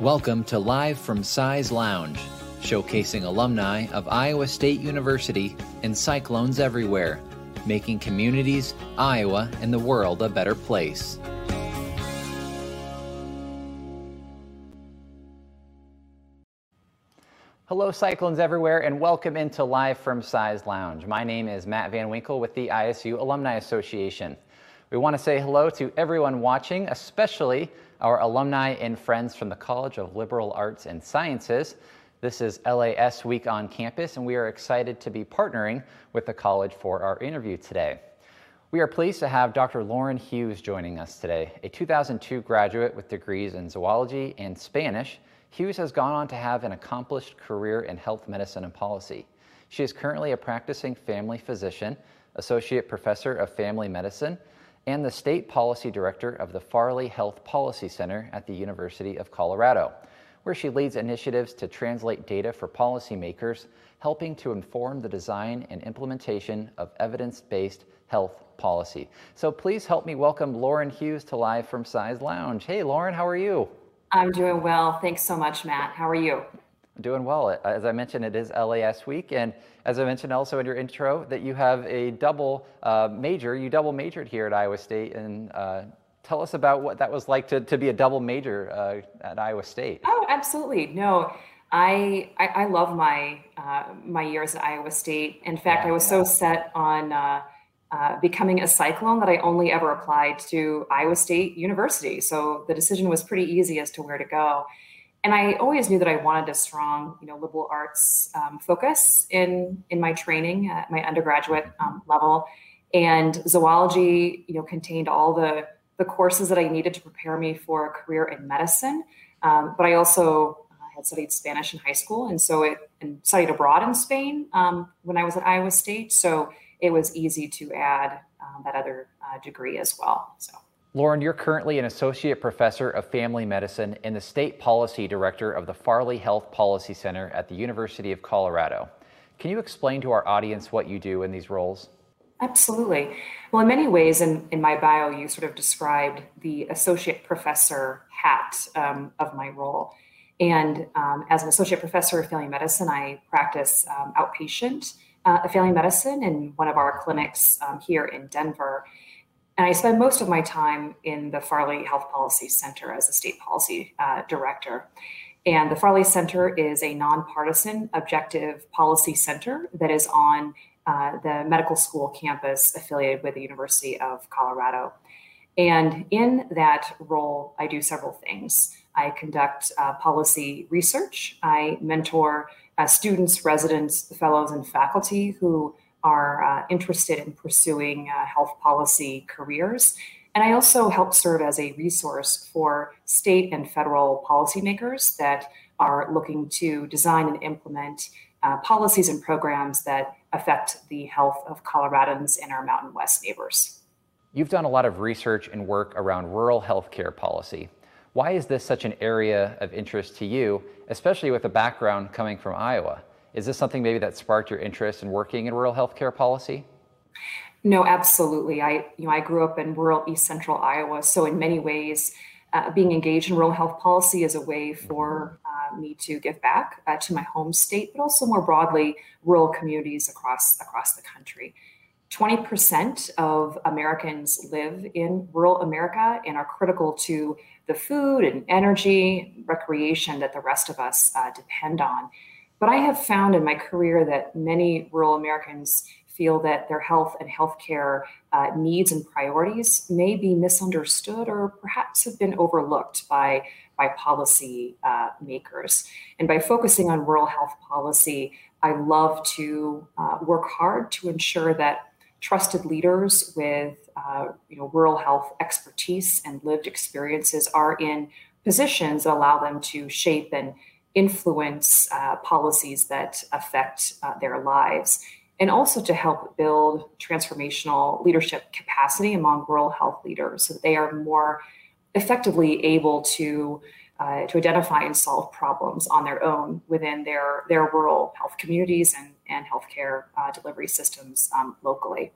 Welcome to Live from Cy's Lounge, showcasing alumni of Iowa State University and Cyclones everywhere, making communities, Iowa, and the world a better place. Hello, Cyclones everywhere, and welcome into Live from Cy's Lounge. My name is Matt Van Winkle with the ISU Alumni Association. We want to say hello to everyone watching, especially our alumni and friends from the College of Liberal Arts and Sciences. This is LAS Week on campus, and we are excited to be partnering with the college for our interview today. We are pleased to have Dr. Lauren Hughes joining us today. A 2002 graduate with degrees in zoology and Spanish, Hughes has gone on to have an accomplished career in health medicine and policy. She is currently a practicing family physician, associate professor of family medicine, and the State Policy Director of the Farley Health Policy Center at the University of Colorado, where she leads initiatives to translate data for policymakers, helping to inform the design and implementation of evidence-based health policy. So please help me welcome Lauren Hughes to Live from Cy's Lounge. Hey, Lauren, how are you? I'm doing well. Thanks so much, Matt. How are you? Doing well. As I mentioned, it is LAS week, and as I mentioned also in your intro, that you have a double uh, major. You double majored here at Iowa State, and uh, tell us about what that was like to, to be a double major uh, at Iowa State. Oh, absolutely. No, I I, I love my uh, my years at Iowa State. In fact, yeah, I was yeah. so set on. Uh, uh, becoming a cyclone that I only ever applied to Iowa State University. So the decision was pretty easy as to where to go and I always knew that I wanted a strong, you know, liberal arts um, focus in in my training at my undergraduate um, level, and zoology, you know, contained all the the courses that I needed to prepare me for a career in medicine. Um, but I also uh, had studied Spanish in high school, and so it and studied abroad in Spain um, when I was at Iowa State. So it was easy to add um, that other uh, degree as well. So. Lauren, you're currently an associate professor of family medicine and the state policy director of the Farley Health Policy Center at the University of Colorado. Can you explain to our audience what you do in these roles? Absolutely. Well, in many ways, in, in my bio, you sort of described the associate professor hat um, of my role. And um, as an associate professor of family medicine, I practice um, outpatient uh, family medicine in one of our clinics um, here in Denver. And I spend most of my time in the Farley Health Policy Center as a state policy uh, director. And the Farley Center is a nonpartisan objective policy center that is on uh, the medical school campus affiliated with the University of Colorado. And in that role, I do several things. I conduct uh, policy research, I mentor uh, students, residents, fellows, and faculty who are uh, interested in pursuing uh, health policy careers. And I also help serve as a resource for state and federal policymakers that are looking to design and implement uh, policies and programs that affect the health of Coloradans and our Mountain West neighbors. You've done a lot of research and work around rural healthcare policy. Why is this such an area of interest to you, especially with a background coming from Iowa? Is this something maybe that sparked your interest in working in rural healthcare policy? No, absolutely. I, you know, I grew up in rural East Central Iowa, so in many ways, uh, being engaged in rural health policy is a way for uh, me to give back uh, to my home state, but also more broadly, rural communities across across the country. 20% of Americans live in rural America and are critical to the food and energy, recreation that the rest of us uh, depend on. But I have found in my career that many rural Americans feel that their health and healthcare uh, needs and priorities may be misunderstood or perhaps have been overlooked by, by policy uh, makers. And by focusing on rural health policy, I love to uh, work hard to ensure that trusted leaders with uh, you know, rural health expertise and lived experiences are in positions that allow them to shape and influence uh, policies that affect uh, their lives, and also to help build transformational leadership capacity among rural health leaders so that they are more effectively able to. Uh, to identify and solve problems on their own within their, their rural health communities and, and healthcare uh, delivery systems um, locally.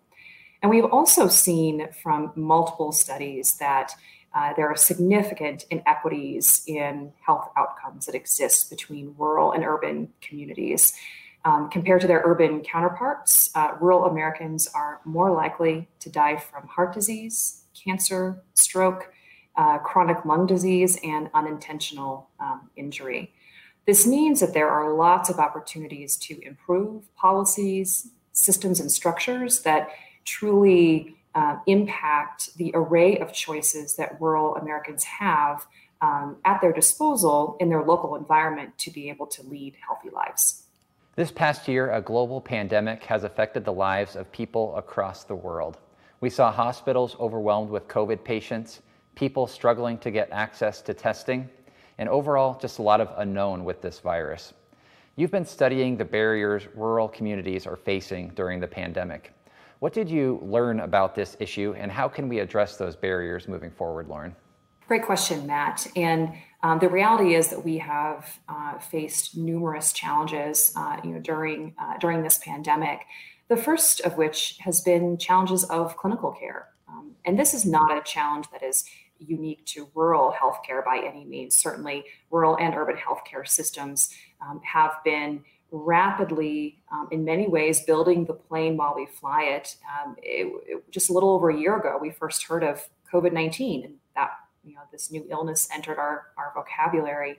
And we've also seen from multiple studies that uh, there are significant inequities in health outcomes that exist between rural and urban communities. Um, compared to their urban counterparts, uh, rural Americans are more likely to die from heart disease, cancer, stroke, uh, chronic lung disease, and unintentional um, injury. This means that there are lots of opportunities to improve policies, systems, and structures that truly uh, impact the array of choices that rural Americans have um, at their disposal in their local environment to be able to lead healthy lives. This past year, a global pandemic has affected the lives of people across the world. We saw hospitals overwhelmed with COVID patients, people struggling to get access to testing, and overall, just a lot of unknown with this virus. You've been studying the barriers rural communities are facing during the pandemic. What did you learn about this issue, and how can we address those barriers moving forward, Lauren? Great question, Matt. And um, the reality is that we have uh, faced numerous challenges, uh, you know, during uh, during this pandemic. The first of which has been challenges of clinical care, um, and this is not a challenge that is unique to rural healthcare by any means. Certainly, rural and urban healthcare systems um, have been rapidly, um, in many ways, building the plane while we fly it. Um, it, it. Just a little over a year ago, we first heard of COVID 19, and that, you know, this new illness entered our, our vocabulary.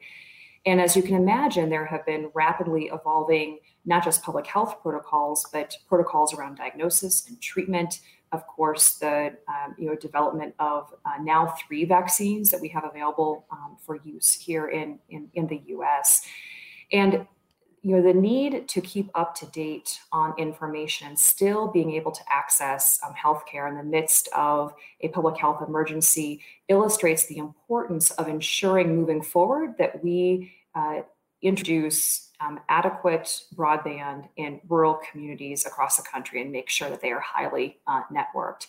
And as you can imagine, there have been rapidly evolving not just public health protocols, but protocols around diagnosis and treatment, of course, the um, you know development of uh, now three vaccines that we have available um, for use here in, in in the U.S. And you know the need to keep up to date on information, still being able to access um, healthcare in the midst of a public health emergency, illustrates the importance of ensuring moving forward that we uh, introduce um, adequate broadband in rural communities across the country and make sure that they are highly uh, networked.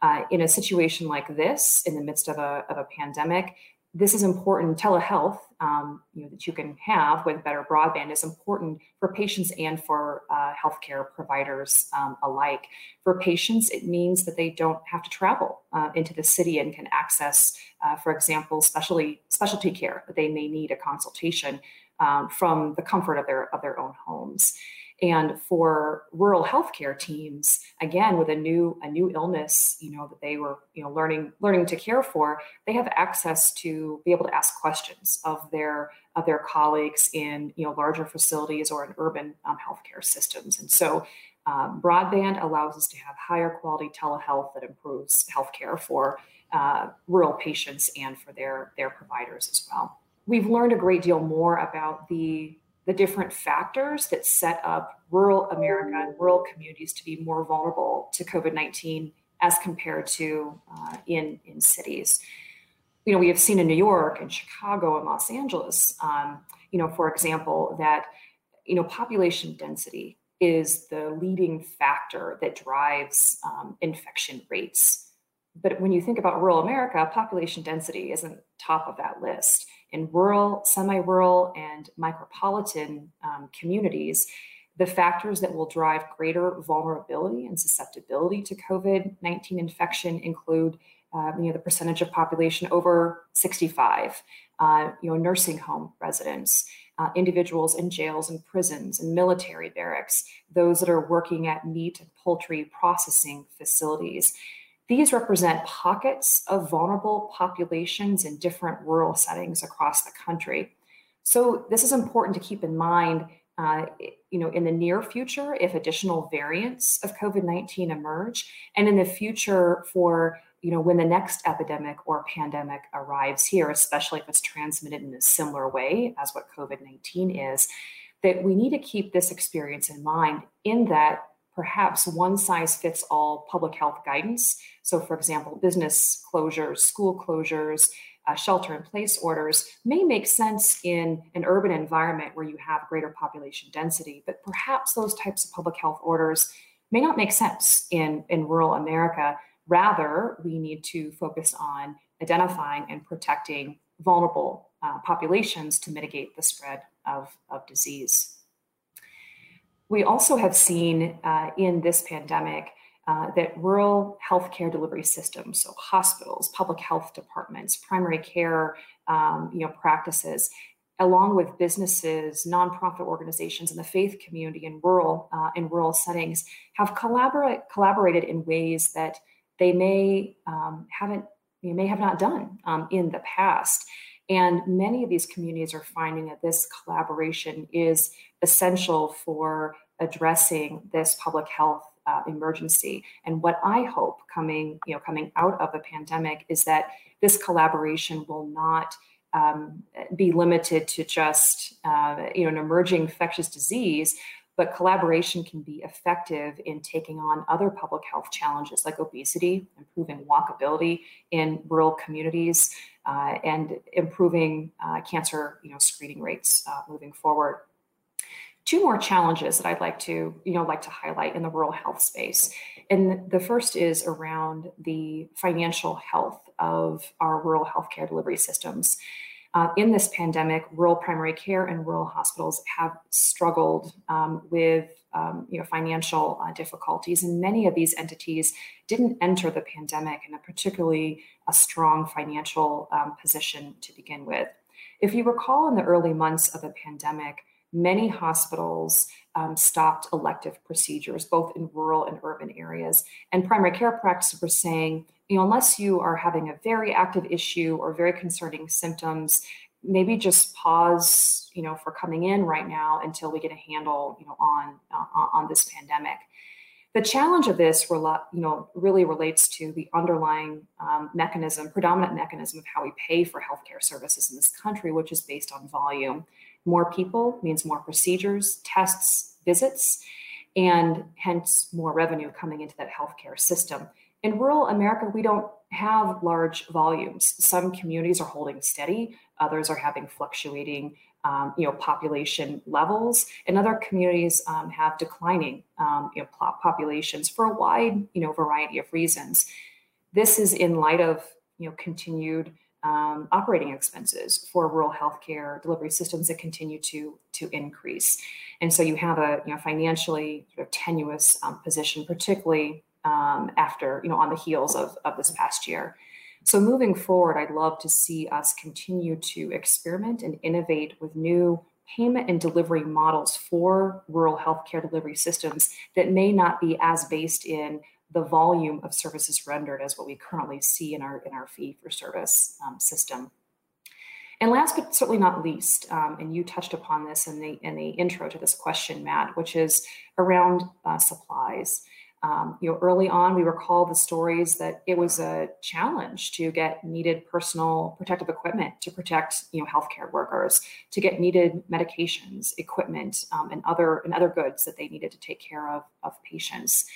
Uh, in a situation like this, in the midst of a, of a pandemic, this is important. Telehealth, um, you know, that you can have with better broadband is important for patients and for uh, healthcare providers um, alike. For patients, it means that they don't have to travel uh, into the city and can access, uh, for example, specialty specialty care they may need a consultation um, from the comfort of their of their own homes. And for rural healthcare teams, again, with a new a new illness, you know that they were you know learning learning to care for, they have access to be able to ask questions of their of their colleagues in you know larger facilities or in urban um, healthcare systems. And so, um, broadband allows us to have higher quality telehealth that improves healthcare for uh, rural patients and for their their providers as well we've learned a great deal more about the the different factors that set up rural America and rural communities to be more vulnerable to COVID 19 as compared to uh, in, in cities. You know, we have seen in New York and Chicago and Los Angeles, um, you know, for example, that, you know, population density is the leading factor that drives um, infection rates. But when you think about rural America, population density isn't top of that list in rural, semi rural, and micropolitan um, communities, the factors that will drive greater vulnerability and susceptibility to COVID 19 infection include uh, you know, the percentage of population over 65, uh, you know, nursing home residents, uh, individuals in jails and prisons and military barracks, those that are working at meat and poultry processing facilities. These represent pockets of vulnerable populations in different rural settings across the country. So this is important to keep in mind. Uh, you know, in the near future, if additional variants of COVID-19 emerge, and in the future for you know when the next epidemic or pandemic arrives here, especially if it's transmitted in a similar way as what COVID-19 is, that we need to keep this experience in mind. In that perhaps one size fits all public health guidance. So, for example, business closures, school closures, uh, shelter in place orders may make sense in an urban environment where you have greater population density, but perhaps those types of public health orders may not make sense in, in rural America. Rather, we need to focus on identifying and protecting vulnerable uh, populations to mitigate the spread of, of disease. We also have seen uh, in this pandemic uh, that rural healthcare delivery systems, so hospitals, public health departments, primary care, um, you know, practices, along with businesses, nonprofit organizations, and the faith community in rural uh, in rural settings, have collaborate collaborated in ways that they may um, haven't may have not done um, in the past. And many of these communities are finding that this collaboration is essential for addressing this public health uh, emergency. And what I hope coming, you know, coming out of the pandemic is that this collaboration will not um, be limited to just, uh, you know, an emerging infectious disease, but collaboration can be effective in taking on other public health challenges like obesity, improving walkability in rural communities, uh, and improving uh, cancer, you know, screening rates uh, moving forward two more challenges that I'd like to, you know, like to highlight in the rural health space. And the first is around the financial health of our rural healthcare delivery systems. Uh, in this pandemic, rural primary care and rural hospitals have struggled um, with um, you know, financial uh, difficulties, and many of these entities didn't enter the pandemic in a particularly a strong financial um, position to begin with. If you recall, in the early months of the pandemic, many hospitals um, stopped elective procedures, both in rural and urban areas. And primary care practices were saying, you know, unless you are having a very active issue or very concerning symptoms, maybe just pause, you know, for coming in right now until we get a handle, you know, on uh, on this pandemic. The challenge of this, you know, really relates to the underlying um, mechanism, predominant mechanism of how we pay for healthcare services in this country, which is based on volume. More people means more procedures, tests, visits, and hence more revenue coming into that healthcare system. In rural America, we don't have large volumes. Some communities are holding steady, others are having fluctuating um, you know, population levels, and other communities um, have declining um, you know, populations for a wide you know, variety of reasons. This is in light of you know, continued um, operating expenses for rural healthcare delivery systems that continue to to increase, and so you have a you know financially sort of tenuous um, position, particularly um, after you know on the heels of of this past year. So moving forward, I'd love to see us continue to experiment and innovate with new payment and delivery models for rural healthcare delivery systems that may not be as based in the volume of services rendered as what we currently see in our in our fee for service um, system. And last but certainly not least, um, and you touched upon this in the in the intro to this question, Matt, which is around uh, supplies. Um, you know, early on, we recall the stories that it was a challenge to get needed personal protective equipment to protect, you know, healthcare workers, to get needed medications, equipment, um, and other and other goods that they needed to take care of of patients.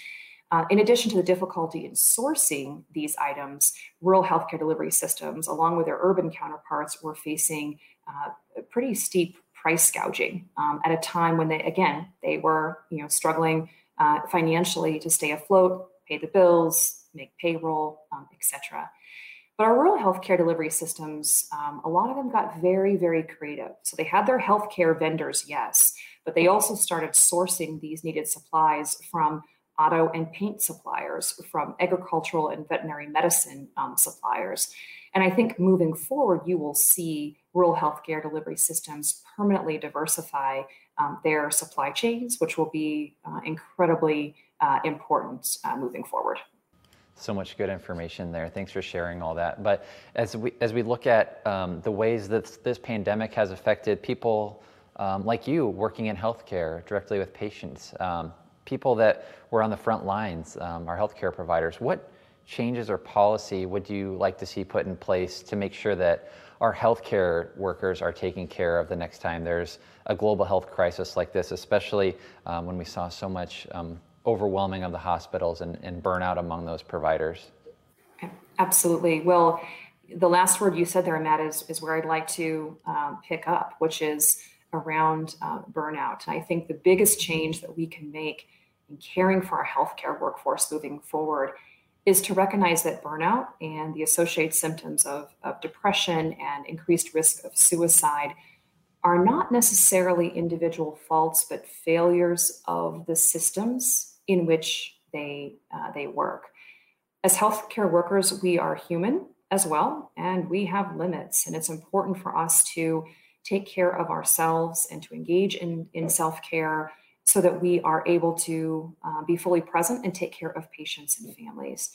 Uh, in addition to the difficulty in sourcing these items, rural healthcare delivery systems, along with their urban counterparts, were facing uh, pretty steep price gouging um, at a time when they, again, they were, you know, struggling uh, financially to stay afloat, pay the bills, make payroll, um, etc. But our rural healthcare delivery systems, um, a lot of them got very, very creative. So they had their healthcare vendors, yes, but they also started sourcing these needed supplies from auto and paint suppliers, from agricultural and veterinary medicine um, suppliers. And I think moving forward, you will see rural healthcare delivery systems permanently diversify um, their supply chains, which will be uh, incredibly uh, important uh, moving forward. So much good information there. Thanks for sharing all that. But as we as we look at um, the ways that this pandemic has affected people um, like you working in healthcare directly with patients, um, people that were on the front lines, um, our healthcare providers, what changes or policy would you like to see put in place to make sure that our healthcare workers are taken care of the next time there's a global health crisis like this, especially um, when we saw so much um, overwhelming of the hospitals and, and, burnout among those providers? Absolutely. Well, the last word you said there, Matt, is, is where I'd like to um, pick up, which is around uh, burnout. I think the biggest change that we can make in caring for our healthcare workforce moving forward is to recognize that burnout and the associated symptoms of, of depression and increased risk of suicide are not necessarily individual faults, but failures of the systems in which they uh, they work. As healthcare workers, we are human as well, and we have limits, and it's important for us to take care of ourselves and to engage in, in self care so that we are able to uh, be fully present and take care of patients and families.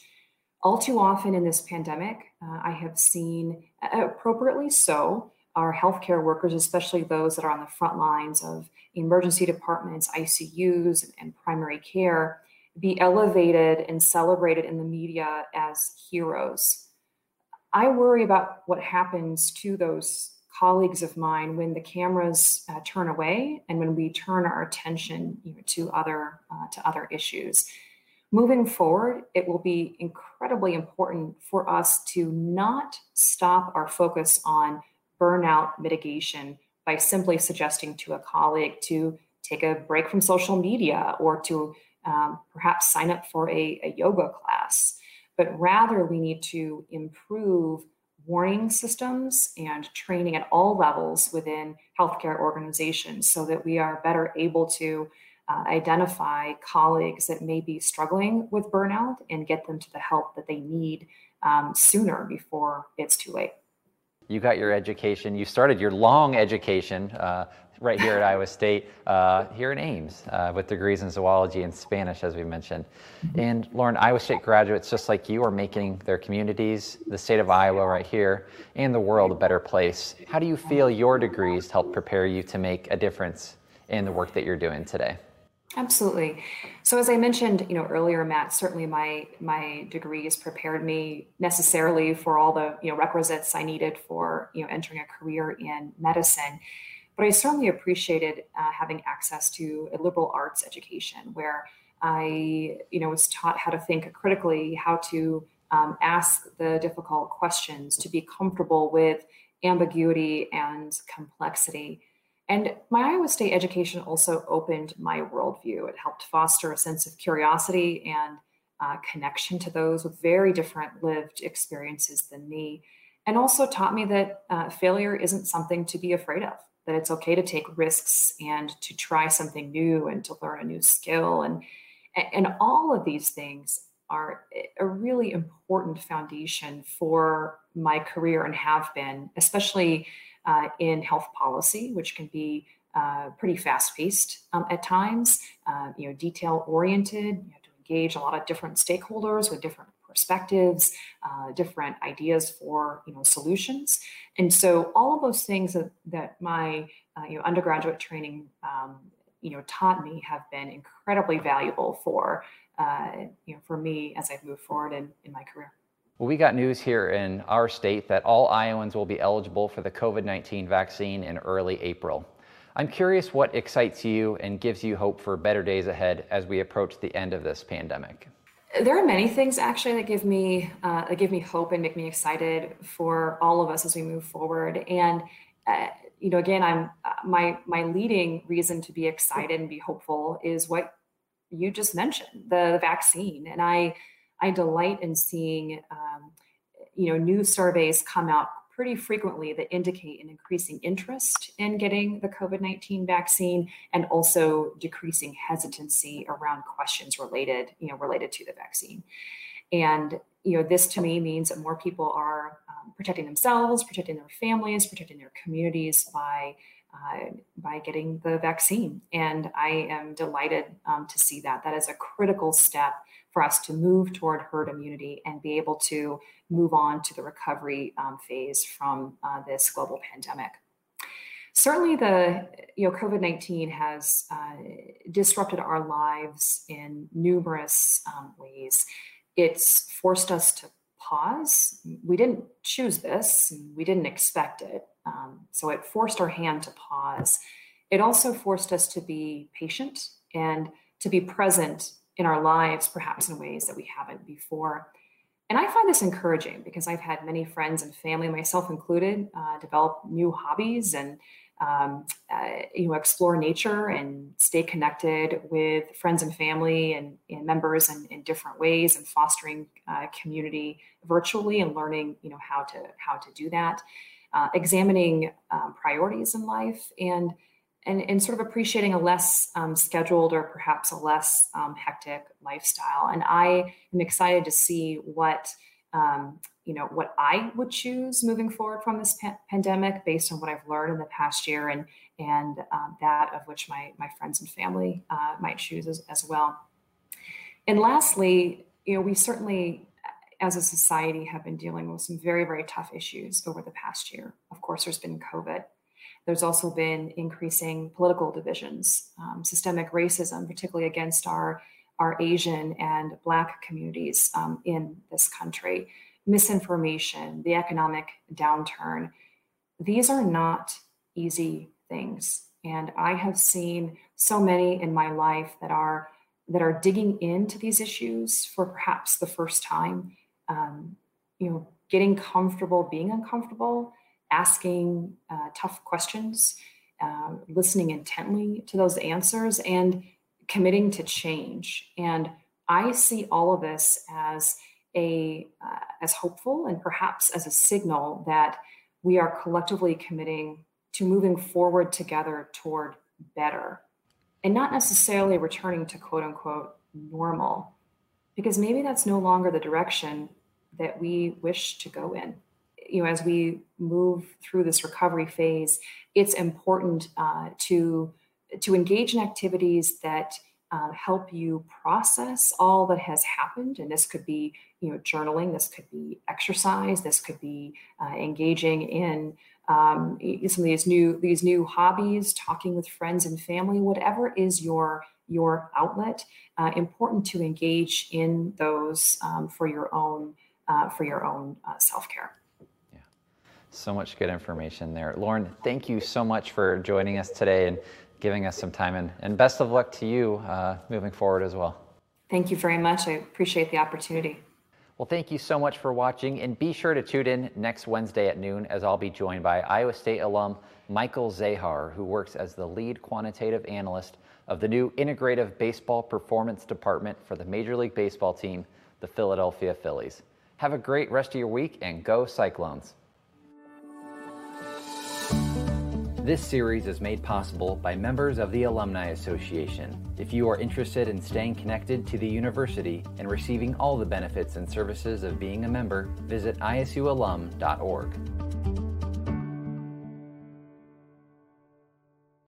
All too often in this pandemic, uh, I have seen, uh, appropriately so, our healthcare workers, especially those that are on the front lines of emergency departments, ICUs, and primary care, be elevated and celebrated in the media as heroes. I worry about what happens to those colleagues of mine when the cameras uh, turn away and when we turn our attention you know, to other uh, to other issues. Moving forward, it will be incredibly important for us to not stop our focus on burnout mitigation by simply suggesting to a colleague to take a break from social media or to um, perhaps sign up for a, a yoga class. But rather, we need to improve warning systems and training at all levels within healthcare organizations so that we are better able to uh, identify colleagues that may be struggling with burnout and get them to the help that they need um, sooner before it's too late. You got your education, you started your long education uh, right here at Iowa State, uh, here in Ames, uh, with degrees in zoology and Spanish, as we mentioned. And Lauren, Iowa State graduates just like you are making their communities, the state of Iowa right here, and the world a better place. How do you feel your degrees help prepare you to make a difference in the work that you're doing today? Absolutely. So as I mentioned, you know, earlier, Matt, certainly my my degrees prepared me necessarily for all the you know requisites I needed for you know entering a career in medicine. But I certainly appreciated uh, having access to a liberal arts education where I, you know, was taught how to think critically, how to um, ask the difficult questions, to be comfortable with ambiguity and complexity. And my Iowa State education also opened my worldview. It helped foster a sense of curiosity and uh, connection to those with very different lived experiences than me, and also taught me that uh, failure isn't something to be afraid of that it's okay to take risks and to try something new and to learn a new skill and and all of these things are a really important foundation for my career and have been especially uh, in health policy which can be uh, pretty fast paced um, at times uh, you know detail oriented you have to engage a lot of different stakeholders with different perspectives, uh, different ideas for you know solutions, and so all of those things that, that my uh, you know undergraduate training um, you know taught me have been incredibly valuable for uh, you know for me as I've moved forward in, in my career. Well, we got news here in our state that all Iowans will be eligible for the COVID 19 vaccine in early April. I'm curious what excites you and gives you hope for better days ahead as we approach the end of this pandemic. There are many things actually that give me uh, that give me hope and make me excited for all of us as we move forward. And uh, you know, again, I'm uh, my my leading reason to be excited and be hopeful is what you just mentioned, the, the vaccine. And I I delight in seeing um, you know new surveys come out pretty frequently that indicate an increasing interest in getting the COVID 19 vaccine and also decreasing hesitancy around questions related, you know, related to the vaccine. And you know, this to me means that more people are um, protecting themselves, protecting their families, protecting their communities by uh, by getting the vaccine. And I am delighted um, to see that. That is a critical step for us to move toward herd immunity and be able to move on to the recovery um, phase from uh, this global pandemic. Certainly, the you know COVID nineteen has uh, disrupted our lives in numerous um, ways. It's forced us to pause. We didn't choose this. We didn't expect it. Um, so it forced our hand to pause. It also forced us to be patient and to be present in our lives, perhaps in ways that we haven't before. And I find this encouraging because I've had many friends and family, myself included, uh, develop new hobbies and um, uh, you know explore nature and stay connected with friends and family and, and members in, in, different ways and fostering uh, community virtually and learning you know how to how to do that uh, examining um, priorities in life and and, and sort of appreciating a less um, scheduled or perhaps a less um, hectic lifestyle. And I am excited to see what um, you know what I would choose moving forward from this pa- pandemic based on what I've learned in the past year and and um, that of which my my friends and family uh, might choose as, as well. And lastly, you know, we certainly as a society have been dealing with some very very tough issues over the past year. Of course, there's been COVID. There's also been increasing political divisions, um, systemic racism, particularly against our our Asian and Black communities um, in this country, misinformation, the economic downturn. These are not easy things. And I have seen so many in my life that are that are digging into these issues for perhaps the first time. Um, you know, getting comfortable being uncomfortable, asking uh, tough questions, uh, listening intently to those answers, and committing to change. And I see all of this as a uh, as hopeful and perhaps as a signal that we are collectively committing to moving forward together toward better and not necessarily returning to quote unquote normal because maybe that's no longer the direction that we wish to go in you know as we move through this recovery phase it's important uh, to to engage in activities that uh, help you process all that has happened. And this could be you know journaling this could be exercise this could be uh, engaging in um, some of these new these new hobbies talking with friends and family whatever is your your outlet uh, important to engage in those um, for your own uh, for your own uh, self-care. yeah so much good information there lauren thank you so much for joining us today and giving us some time and, and best of luck to you uh, moving forward as well thank you very much i appreciate the opportunity well, thank you so much for watching, and be sure to tune in next Wednesday at noon as I'll be joined by Iowa State alum Michael Zahar, who works as the lead quantitative analyst of the new Integrative Baseball Performance Department for the Major League Baseball team, the Philadelphia Phillies. Have a great rest of your week and go Cyclones! This series is made possible by members of the Alumni Association. If you are interested in staying connected to the university and receiving all the benefits and services of being a member, visit isualum.org.